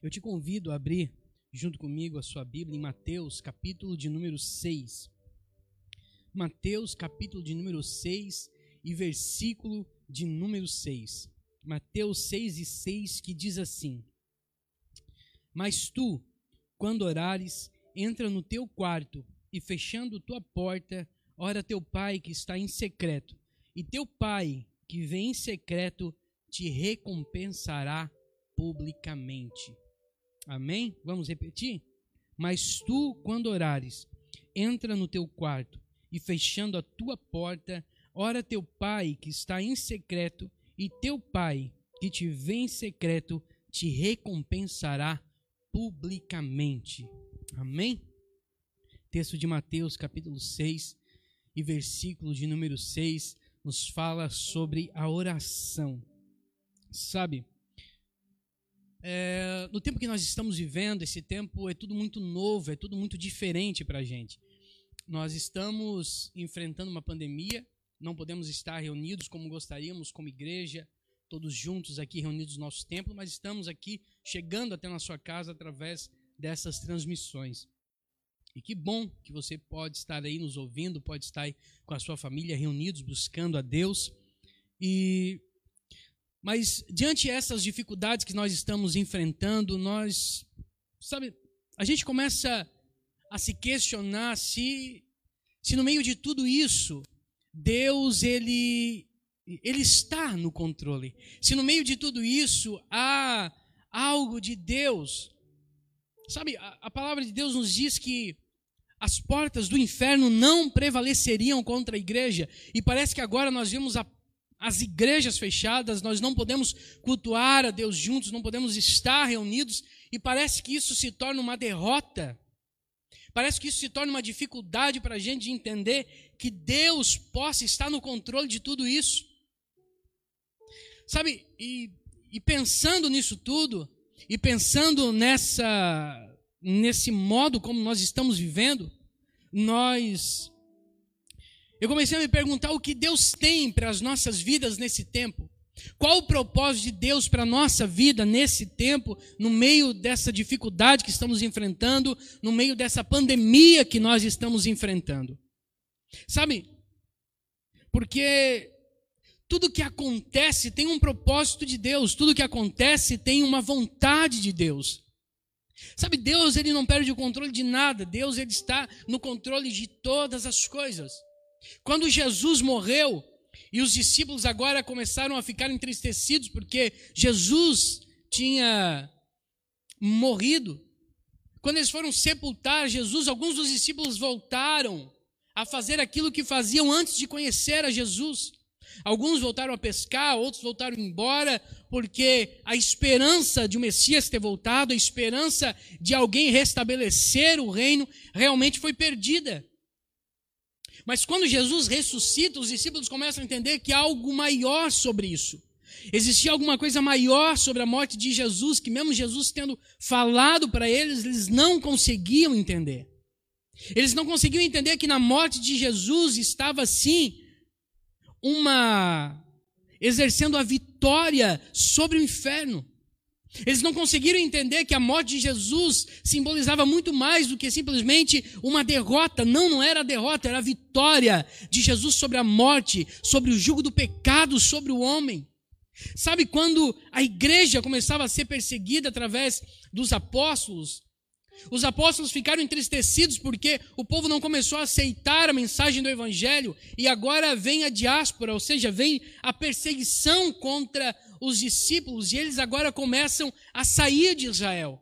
Eu te convido a abrir junto comigo a sua Bíblia em Mateus, capítulo de número 6. Mateus, capítulo de número 6 e versículo de número 6. Mateus 6 e 6 que diz assim: Mas tu, quando orares, entra no teu quarto e fechando tua porta, ora teu pai que está em secreto, e teu pai que vem em secreto te recompensará publicamente. Amém? Vamos repetir? Mas tu, quando orares, entra no teu quarto e fechando a tua porta, ora teu pai que está em secreto, e teu pai que te vê em secreto te recompensará publicamente. Amém? Texto de Mateus, capítulo 6 e versículo de número 6 nos fala sobre a oração. Sabe, é, no tempo que nós estamos vivendo, esse tempo é tudo muito novo, é tudo muito diferente para a gente. Nós estamos enfrentando uma pandemia, não podemos estar reunidos como gostaríamos, como igreja, todos juntos aqui reunidos no nosso templo, mas estamos aqui chegando até na sua casa através dessas transmissões. E que bom que você pode estar aí nos ouvindo, pode estar aí com a sua família reunidos buscando a Deus. E mas diante dessas dificuldades que nós estamos enfrentando, nós, sabe, a gente começa a se questionar se, se no meio de tudo isso, Deus, ele, ele está no controle. Se no meio de tudo isso há algo de Deus. Sabe, a, a palavra de Deus nos diz que as portas do inferno não prevaleceriam contra a igreja. E parece que agora nós vemos a as igrejas fechadas, nós não podemos cultuar a Deus juntos, não podemos estar reunidos, e parece que isso se torna uma derrota. Parece que isso se torna uma dificuldade para a gente de entender que Deus possa estar no controle de tudo isso. Sabe, e, e pensando nisso tudo, e pensando nessa, nesse modo como nós estamos vivendo, nós eu comecei a me perguntar o que Deus tem para as nossas vidas nesse tempo. Qual o propósito de Deus para a nossa vida nesse tempo, no meio dessa dificuldade que estamos enfrentando, no meio dessa pandemia que nós estamos enfrentando? Sabe, porque tudo que acontece tem um propósito de Deus, tudo que acontece tem uma vontade de Deus. Sabe, Deus ele não perde o controle de nada, Deus ele está no controle de todas as coisas. Quando Jesus morreu e os discípulos agora começaram a ficar entristecidos porque Jesus tinha morrido, quando eles foram sepultar Jesus, alguns dos discípulos voltaram a fazer aquilo que faziam antes de conhecer a Jesus. Alguns voltaram a pescar, outros voltaram embora, porque a esperança de o Messias ter voltado, a esperança de alguém restabelecer o reino, realmente foi perdida. Mas quando Jesus ressuscita, os discípulos começam a entender que há algo maior sobre isso. Existia alguma coisa maior sobre a morte de Jesus, que mesmo Jesus tendo falado para eles, eles não conseguiam entender. Eles não conseguiam entender que na morte de Jesus estava sim uma exercendo a vitória sobre o inferno. Eles não conseguiram entender que a morte de Jesus simbolizava muito mais do que simplesmente uma derrota. Não, não era a derrota, era a vitória de Jesus sobre a morte, sobre o jugo do pecado sobre o homem. Sabe quando a igreja começava a ser perseguida através dos apóstolos? Os apóstolos ficaram entristecidos porque o povo não começou a aceitar a mensagem do evangelho e agora vem a diáspora, ou seja, vem a perseguição contra os discípulos e eles agora começam a sair de Israel.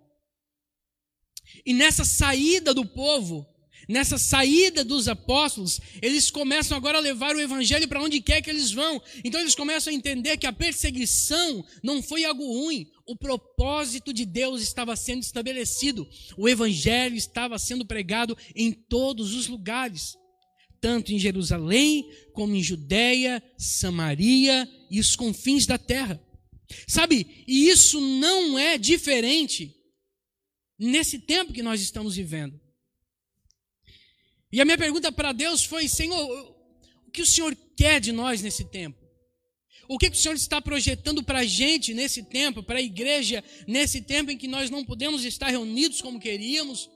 E nessa saída do povo, nessa saída dos apóstolos, eles começam agora a levar o evangelho para onde quer que eles vão. Então eles começam a entender que a perseguição não foi algo ruim, o propósito de Deus estava sendo estabelecido, o evangelho estava sendo pregado em todos os lugares tanto em Jerusalém como em Judéia, Samaria e os confins da terra. Sabe, e isso não é diferente nesse tempo que nós estamos vivendo. E a minha pergunta para Deus foi: Senhor, o que o Senhor quer de nós nesse tempo? O que, que o Senhor está projetando para a gente nesse tempo, para a igreja, nesse tempo em que nós não podemos estar reunidos como queríamos?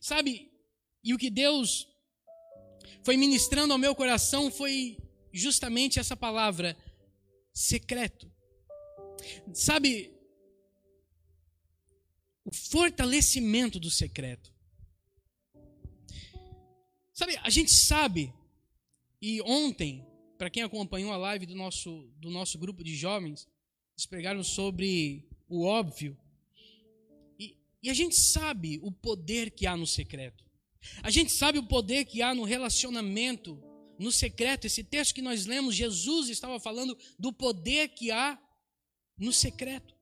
Sabe, e o que Deus foi ministrando ao meu coração foi justamente essa palavra, secreto. Sabe, o fortalecimento do secreto. Sabe, a gente sabe, e ontem, para quem acompanhou a live do nosso, do nosso grupo de jovens, eles pregaram sobre o óbvio. E, e a gente sabe o poder que há no secreto. A gente sabe o poder que há no relacionamento, no secreto. Esse texto que nós lemos, Jesus estava falando do poder que há no secreto.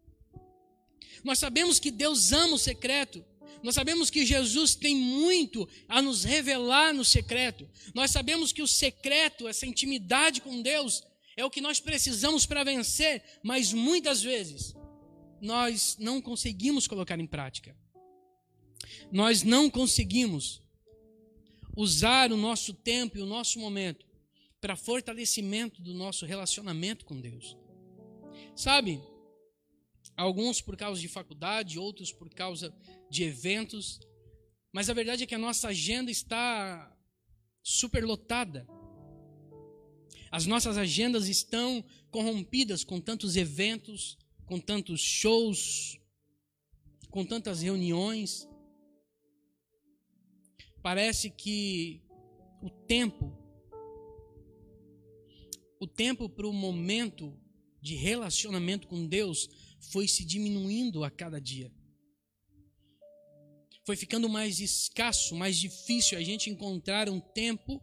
Nós sabemos que Deus ama o secreto. Nós sabemos que Jesus tem muito a nos revelar no secreto. Nós sabemos que o secreto, essa intimidade com Deus, é o que nós precisamos para vencer, mas muitas vezes nós não conseguimos colocar em prática. Nós não conseguimos usar o nosso tempo e o nosso momento para fortalecimento do nosso relacionamento com Deus. Sabe, alguns por causa de faculdade, outros por causa de eventos, mas a verdade é que a nossa agenda está superlotada. As nossas agendas estão corrompidas com tantos eventos, com tantos shows, com tantas reuniões. Parece que o tempo, o tempo para o momento de relacionamento com Deus foi se diminuindo a cada dia. Foi ficando mais escasso, mais difícil a gente encontrar um tempo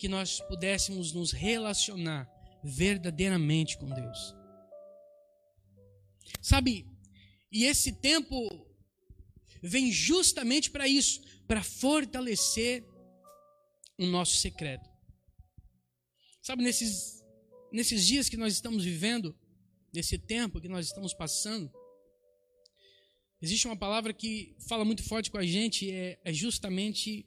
que nós pudéssemos nos relacionar verdadeiramente com Deus. Sabe, e esse tempo vem justamente para isso, para fortalecer o nosso secreto. Sabe, nesses, nesses dias que nós estamos vivendo, nesse tempo que nós estamos passando, existe uma palavra que fala muito forte com a gente, é, é justamente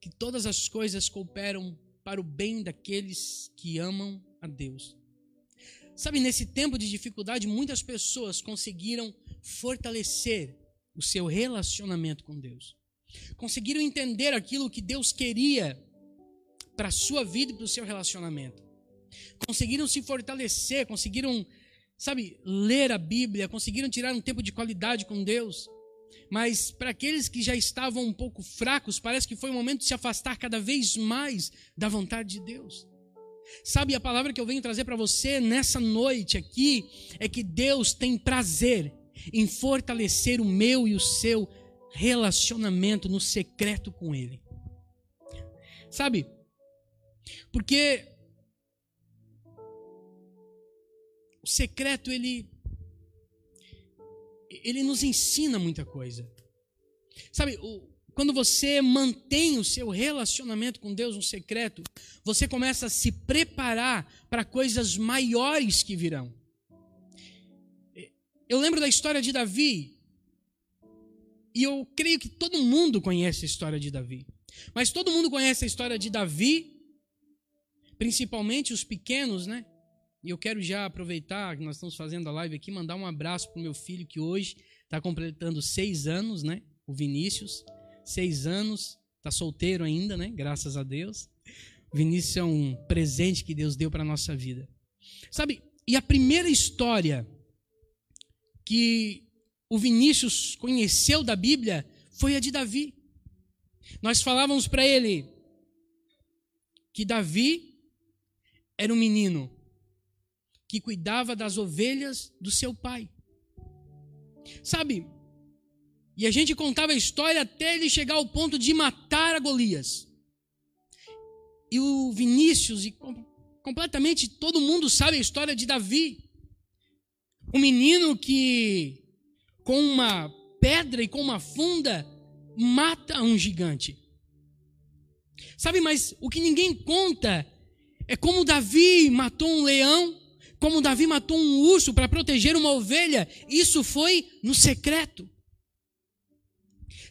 que todas as coisas cooperam para o bem daqueles que amam a Deus. Sabe, nesse tempo de dificuldade, muitas pessoas conseguiram fortalecer o seu relacionamento com Deus. Conseguiram entender aquilo que Deus queria para a sua vida e para o seu relacionamento. Conseguiram se fortalecer, conseguiram sabe, ler a Bíblia, conseguiram tirar um tempo de qualidade com Deus. Mas para aqueles que já estavam um pouco fracos, parece que foi o momento de se afastar cada vez mais da vontade de Deus. Sabe, a palavra que eu venho trazer para você nessa noite aqui é que Deus tem prazer em fortalecer o meu e o seu relacionamento no secreto com Ele. Sabe, porque o secreto ele ele nos ensina muita coisa. Sabe, quando você mantém o seu relacionamento com Deus no secreto, você começa a se preparar para coisas maiores que virão. Eu lembro da história de Davi, e eu creio que todo mundo conhece a história de Davi. Mas todo mundo conhece a história de Davi, principalmente os pequenos, né? E eu quero já aproveitar que nós estamos fazendo a live aqui, mandar um abraço para o meu filho que hoje está completando seis anos, né? O Vinícius, seis anos, está solteiro ainda, né? Graças a Deus. O Vinícius é um presente que Deus deu para a nossa vida. Sabe, e a primeira história que o Vinícius conheceu da Bíblia foi a de Davi. Nós falávamos para ele que Davi era um menino que cuidava das ovelhas do seu pai. Sabe? E a gente contava a história até ele chegar ao ponto de matar a Golias. E o Vinícius, e completamente todo mundo sabe a história de Davi. Um menino que, com uma pedra e com uma funda, mata um gigante. Sabe, mas o que ninguém conta é como Davi matou um leão como Davi matou um urso para proteger uma ovelha, isso foi no secreto.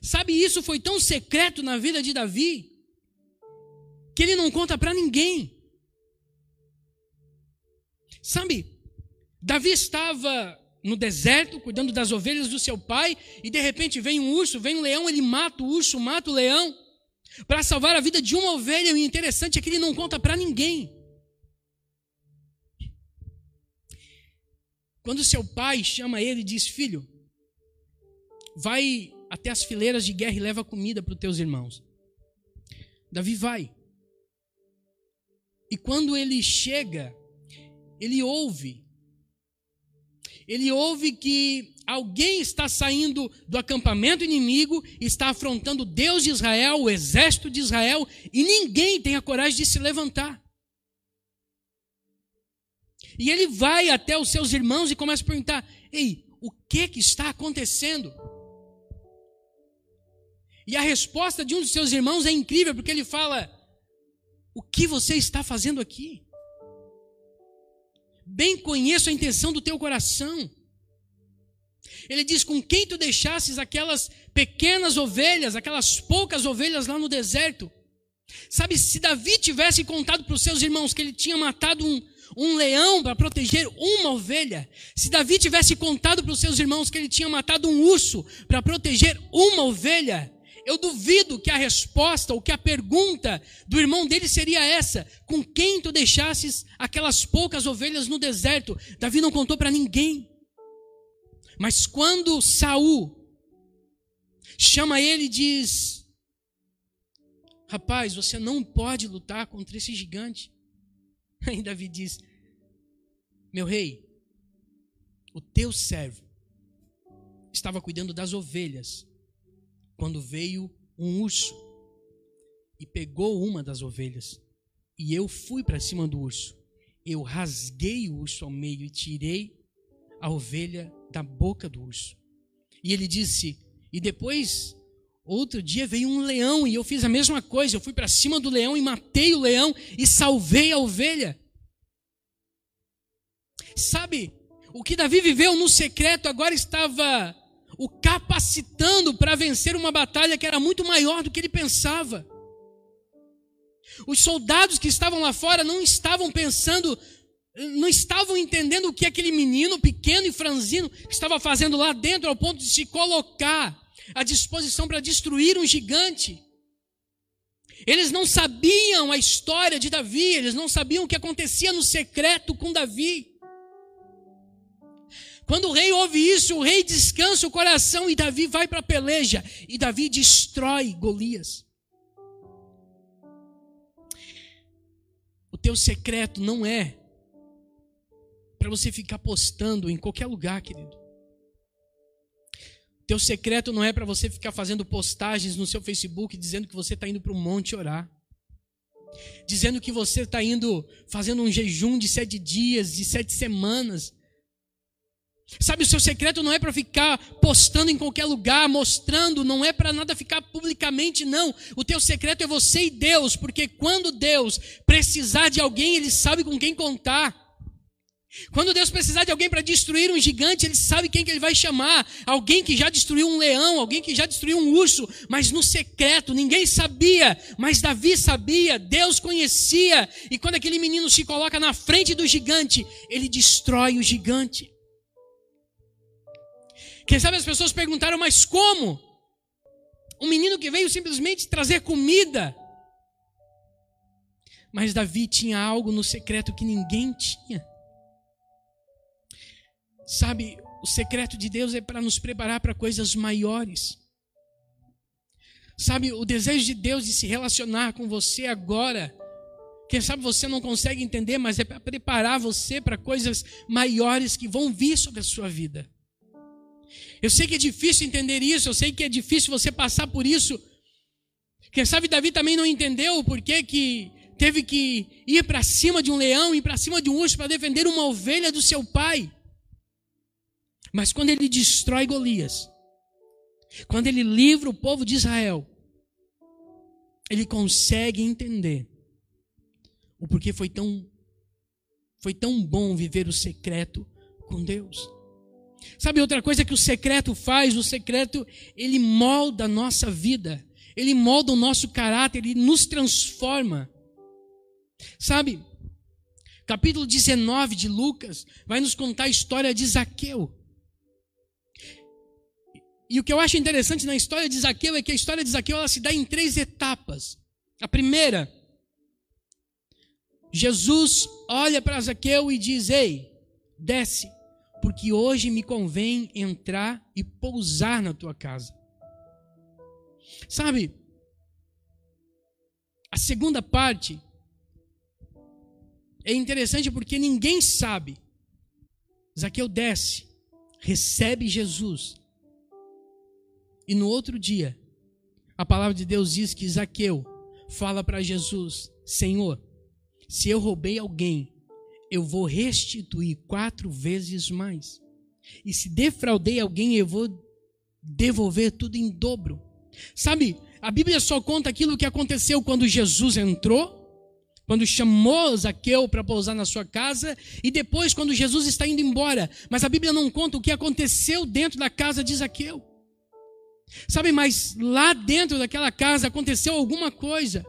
Sabe, isso foi tão secreto na vida de Davi, que ele não conta para ninguém. Sabe, Davi estava no deserto, cuidando das ovelhas do seu pai, e de repente vem um urso, vem um leão, ele mata o urso, mata o leão, para salvar a vida de uma ovelha. E o interessante é que ele não conta para ninguém. Quando seu pai chama ele e diz: Filho, vai até as fileiras de guerra e leva comida para os teus irmãos. Davi vai. E quando ele chega, ele ouve. Ele ouve que alguém está saindo do acampamento inimigo, está afrontando Deus de Israel, o exército de Israel, e ninguém tem a coragem de se levantar. E ele vai até os seus irmãos e começa a perguntar: Ei, o que, que está acontecendo? E a resposta de um dos seus irmãos é incrível, porque ele fala: O que você está fazendo aqui? Bem conheço a intenção do teu coração. Ele diz: Com quem tu deixasses aquelas pequenas ovelhas, aquelas poucas ovelhas lá no deserto? Sabe, se Davi tivesse contado para os seus irmãos que ele tinha matado um, um leão para proteger uma ovelha, se Davi tivesse contado para os seus irmãos que ele tinha matado um urso para proteger uma ovelha, eu duvido que a resposta ou que a pergunta do irmão dele seria essa: com quem tu deixasses aquelas poucas ovelhas no deserto? Davi não contou para ninguém. Mas quando Saul chama ele e diz: Rapaz, você não pode lutar contra esse gigante. Aí Davi diz: Meu rei, o teu servo estava cuidando das ovelhas quando veio um urso e pegou uma das ovelhas. E eu fui para cima do urso. Eu rasguei o urso ao meio e tirei a ovelha da boca do urso. E ele disse: E depois, outro dia veio um leão e eu fiz a mesma coisa. Eu fui para cima do leão e matei o leão e salvei a ovelha. Sabe, o que Davi viveu no secreto agora estava o capacitando para vencer uma batalha que era muito maior do que ele pensava. Os soldados que estavam lá fora não estavam pensando, não estavam entendendo o que aquele menino pequeno e franzino estava fazendo lá dentro, ao ponto de se colocar à disposição para destruir um gigante. Eles não sabiam a história de Davi, eles não sabiam o que acontecia no secreto com Davi. Quando o rei ouve isso, o rei descansa o coração e Davi vai para a peleja. E Davi destrói Golias. O teu secreto não é para você ficar postando em qualquer lugar, querido. O teu secreto não é para você ficar fazendo postagens no seu Facebook dizendo que você está indo para o monte orar. Dizendo que você está indo fazendo um jejum de sete dias, de sete semanas Sabe, o seu secreto não é para ficar postando em qualquer lugar, mostrando, não é para nada ficar publicamente, não. O teu secreto é você e Deus, porque quando Deus precisar de alguém, Ele sabe com quem contar. Quando Deus precisar de alguém para destruir um gigante, Ele sabe quem que Ele vai chamar. Alguém que já destruiu um leão, alguém que já destruiu um urso, mas no secreto, ninguém sabia, mas Davi sabia, Deus conhecia. E quando aquele menino se coloca na frente do gigante, ele destrói o gigante. Quem sabe as pessoas perguntaram, mas como? Um menino que veio simplesmente trazer comida. Mas Davi tinha algo no secreto que ninguém tinha. Sabe, o secreto de Deus é para nos preparar para coisas maiores. Sabe, o desejo de Deus de se relacionar com você agora. Quem sabe você não consegue entender, mas é para preparar você para coisas maiores que vão vir sobre a sua vida. Eu sei que é difícil entender isso, eu sei que é difícil você passar por isso. Quem sabe Davi também não entendeu o porquê que teve que ir para cima de um leão, ir para cima de um urso para defender uma ovelha do seu pai. Mas quando ele destrói Golias, quando ele livra o povo de Israel, ele consegue entender o porquê foi tão foi tão bom viver o secreto com Deus. Sabe outra coisa que o secreto faz? O secreto, ele molda a nossa vida. Ele molda o nosso caráter, ele nos transforma. Sabe? capítulo 19 de Lucas, vai nos contar a história de Zaqueu. E o que eu acho interessante na história de Zaqueu é que a história de Zaqueu ela se dá em três etapas. A primeira, Jesus olha para Zaqueu e diz: Ei, desce, porque hoje me convém entrar e pousar na tua casa. Sabe, a segunda parte é interessante porque ninguém sabe. Zaqueu desce, recebe Jesus. E no outro dia, a palavra de Deus diz que Zaqueu fala para Jesus: Senhor, se eu roubei alguém, eu vou restituir quatro vezes mais. E se defraudei alguém, eu vou devolver tudo em dobro. Sabe, a Bíblia só conta aquilo que aconteceu quando Jesus entrou, quando chamou Zaqueu para pousar na sua casa, e depois quando Jesus está indo embora. Mas a Bíblia não conta o que aconteceu dentro da casa de Zaqueu. Sabe, mas lá dentro daquela casa aconteceu alguma coisa.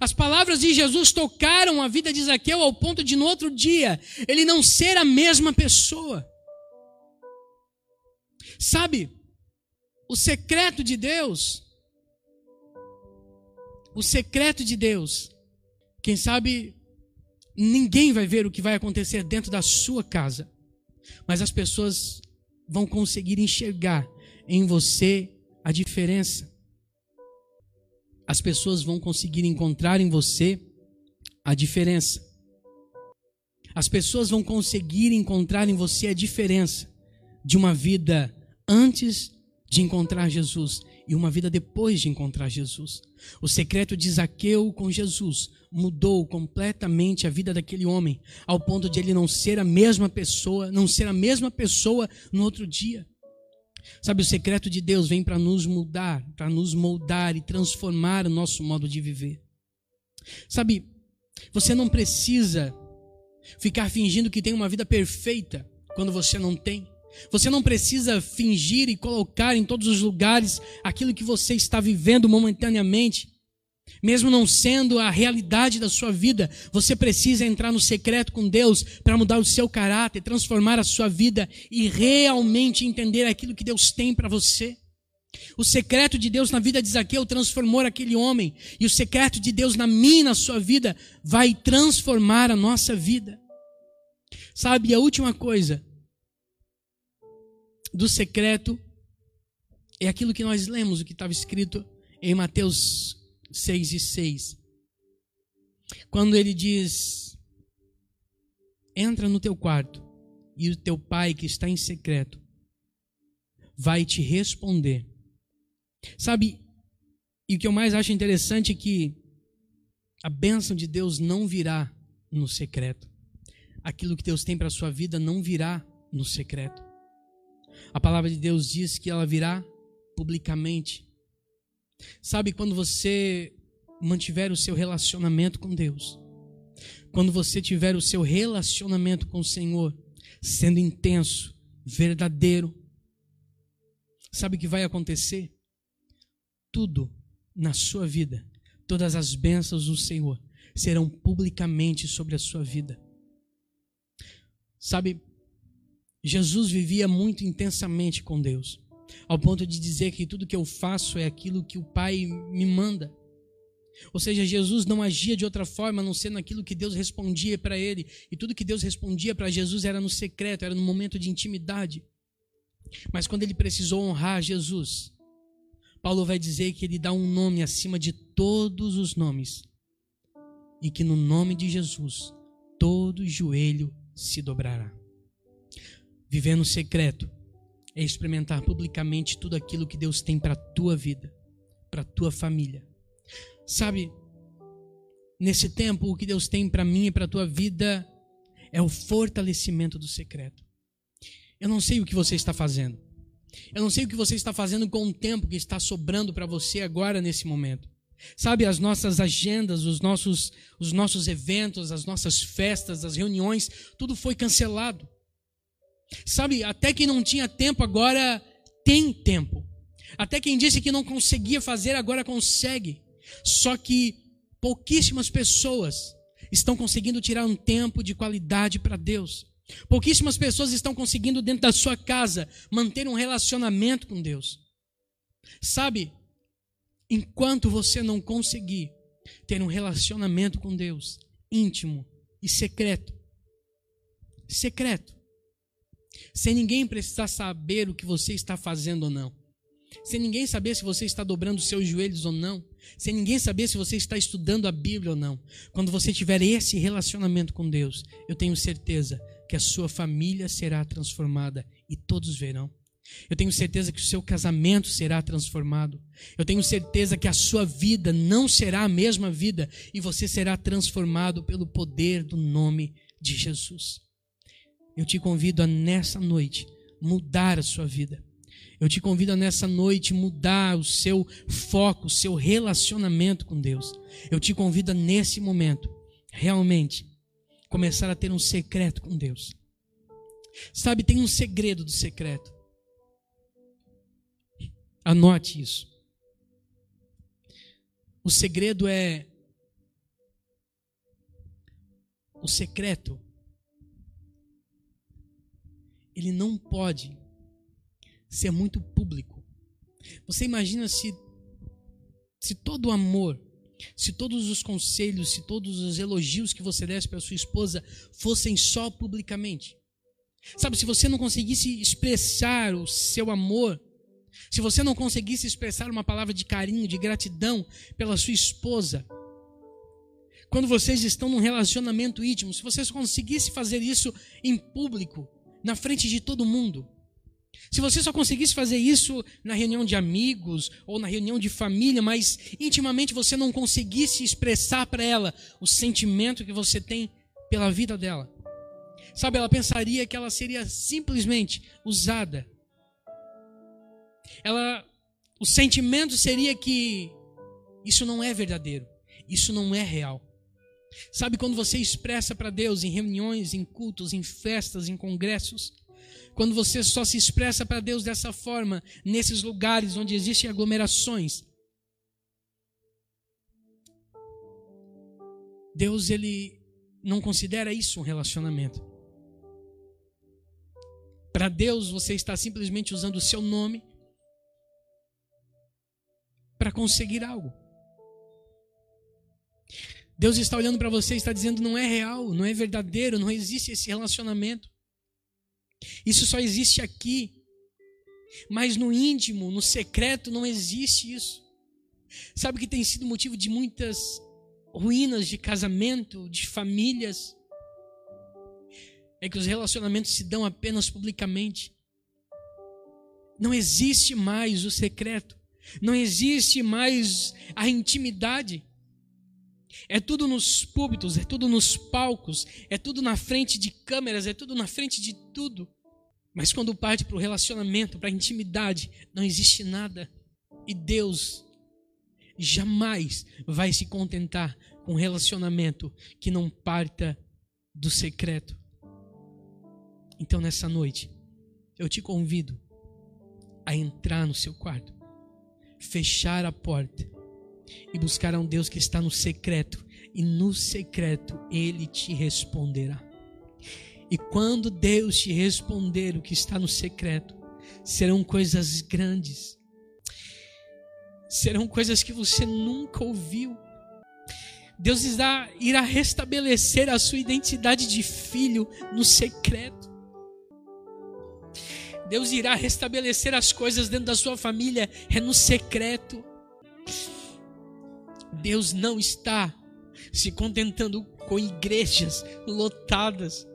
As palavras de Jesus tocaram a vida de Zaqueu ao ponto de no outro dia ele não ser a mesma pessoa. Sabe, o secreto de Deus, o secreto de Deus, quem sabe ninguém vai ver o que vai acontecer dentro da sua casa, mas as pessoas vão conseguir enxergar em você a diferença as pessoas vão conseguir encontrar em você a diferença. As pessoas vão conseguir encontrar em você a diferença de uma vida antes de encontrar Jesus e uma vida depois de encontrar Jesus. O secreto de Zaqueu com Jesus mudou completamente a vida daquele homem, ao ponto de ele não ser a mesma pessoa, não ser a mesma pessoa no outro dia. Sabe, o secreto de Deus vem para nos mudar, para nos moldar e transformar o nosso modo de viver. Sabe, você não precisa ficar fingindo que tem uma vida perfeita quando você não tem. Você não precisa fingir e colocar em todos os lugares aquilo que você está vivendo momentaneamente. Mesmo não sendo a realidade da sua vida, você precisa entrar no secreto com Deus para mudar o seu caráter, transformar a sua vida e realmente entender aquilo que Deus tem para você. O secreto de Deus na vida de Zaqueu transformou aquele homem, e o secreto de Deus na minha na sua vida vai transformar a nossa vida. Sabe, a última coisa do secreto é aquilo que nós lemos, o que estava escrito em Mateus 6 e 6. Quando ele diz: Entra no teu quarto e o teu pai que está em secreto vai te responder. Sabe, e o que eu mais acho interessante é que a bênção de Deus não virá no secreto. Aquilo que Deus tem para a sua vida não virá no secreto. A palavra de Deus diz que ela virá publicamente. Sabe, quando você mantiver o seu relacionamento com Deus, quando você tiver o seu relacionamento com o Senhor sendo intenso, verdadeiro, sabe o que vai acontecer? Tudo na sua vida, todas as bênçãos do Senhor serão publicamente sobre a sua vida. Sabe, Jesus vivia muito intensamente com Deus ao ponto de dizer que tudo que eu faço é aquilo que o Pai me manda. Ou seja, Jesus não agia de outra forma, a não ser naquilo que Deus respondia para ele. E tudo que Deus respondia para Jesus era no secreto, era no momento de intimidade. Mas quando ele precisou honrar Jesus, Paulo vai dizer que ele dá um nome acima de todos os nomes. E que no nome de Jesus, todo joelho se dobrará. Viver no secreto é experimentar publicamente tudo aquilo que Deus tem para a tua vida, para a tua família. Sabe, nesse tempo, o que Deus tem para mim e para a tua vida é o fortalecimento do secreto. Eu não sei o que você está fazendo. Eu não sei o que você está fazendo com o tempo que está sobrando para você agora nesse momento. Sabe, as nossas agendas, os nossos, os nossos eventos, as nossas festas, as reuniões, tudo foi cancelado. Sabe, até quem não tinha tempo agora tem tempo. Até quem disse que não conseguia fazer agora consegue. Só que pouquíssimas pessoas estão conseguindo tirar um tempo de qualidade para Deus. Pouquíssimas pessoas estão conseguindo, dentro da sua casa, manter um relacionamento com Deus. Sabe, enquanto você não conseguir ter um relacionamento com Deus íntimo e secreto, secreto, sem ninguém precisar saber o que você está fazendo ou não, sem ninguém saber se você está dobrando seus joelhos ou não, sem ninguém saber se você está estudando a Bíblia ou não. Quando você tiver esse relacionamento com Deus, eu tenho certeza que a sua família será transformada e todos verão. Eu tenho certeza que o seu casamento será transformado. Eu tenho certeza que a sua vida não será a mesma vida e você será transformado pelo poder do nome de Jesus. Eu te convido a nessa noite mudar a sua vida. Eu te convido a nessa noite mudar o seu foco, o seu relacionamento com Deus. Eu te convido a nesse momento realmente começar a ter um secreto com Deus. Sabe, tem um segredo do secreto. Anote isso. O segredo é o secreto. Ele não pode ser muito público. Você imagina se se todo o amor, se todos os conselhos, se todos os elogios que você desse para sua esposa fossem só publicamente. Sabe, se você não conseguisse expressar o seu amor, se você não conseguisse expressar uma palavra de carinho, de gratidão pela sua esposa, quando vocês estão num relacionamento íntimo, se vocês conseguisse fazer isso em público, na frente de todo mundo, se você só conseguisse fazer isso na reunião de amigos ou na reunião de família, mas intimamente você não conseguisse expressar para ela o sentimento que você tem pela vida dela, sabe, ela pensaria que ela seria simplesmente usada. Ela, o sentimento seria que isso não é verdadeiro, isso não é real. Sabe quando você expressa para Deus em reuniões, em cultos, em festas, em congressos, quando você só se expressa para Deus dessa forma, nesses lugares onde existem aglomerações, Deus ele não considera isso um relacionamento. Para Deus você está simplesmente usando o seu nome para conseguir algo. Deus está olhando para você e está dizendo: não é real, não é verdadeiro, não existe esse relacionamento. Isso só existe aqui. Mas no íntimo, no secreto, não existe isso. Sabe que tem sido motivo de muitas ruínas de casamento, de famílias? É que os relacionamentos se dão apenas publicamente. Não existe mais o secreto. Não existe mais a intimidade. É tudo nos púlpitos, é tudo nos palcos, é tudo na frente de câmeras, é tudo na frente de tudo. Mas quando parte para o relacionamento, para a intimidade, não existe nada. E Deus jamais vai se contentar com um relacionamento que não parta do secreto. Então nessa noite, eu te convido a entrar no seu quarto, fechar a porta e buscar a um Deus que está no secreto, e no secreto ele te responderá. E quando Deus te responder o que está no secreto, serão coisas grandes, serão coisas que você nunca ouviu. Deus irá, restabelecer a sua identidade de filho no secreto. Deus irá restabelecer as coisas dentro da sua família, é no secreto. Deus não está se contentando com igrejas lotadas.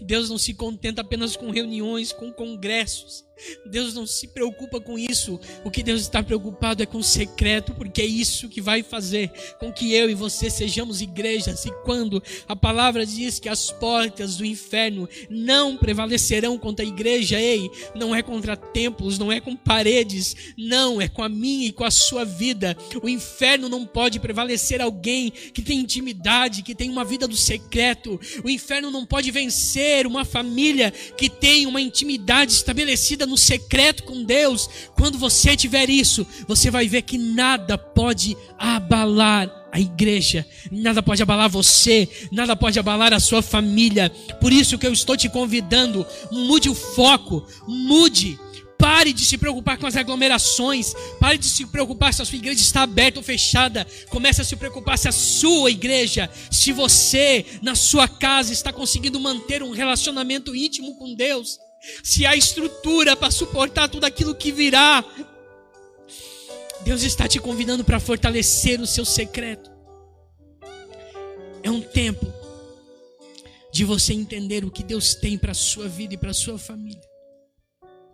Deus não se contenta apenas com reuniões, com congressos. Deus não se preocupa com isso. O que Deus está preocupado é com o secreto, porque é isso que vai fazer com que eu e você sejamos igrejas. E quando a palavra diz que as portas do inferno não prevalecerão contra a igreja, ei, não é contra templos, não é com paredes, não, é com a minha e com a sua vida. O inferno não pode prevalecer alguém que tem intimidade, que tem uma vida do secreto. O inferno não pode vencer uma família que tem uma intimidade estabelecida no secreto com Deus, quando você tiver isso, você vai ver que nada pode abalar a igreja, nada pode abalar você, nada pode abalar a sua família. Por isso que eu estou te convidando, mude o foco, mude. Pare de se preocupar com as aglomerações. Pare de se preocupar se a sua igreja está aberta ou fechada. Comece a se preocupar se a sua igreja, se você, na sua casa, está conseguindo manter um relacionamento íntimo com Deus. Se há estrutura para suportar tudo aquilo que virá. Deus está te convidando para fortalecer o seu secreto. É um tempo de você entender o que Deus tem para a sua vida e para a sua família.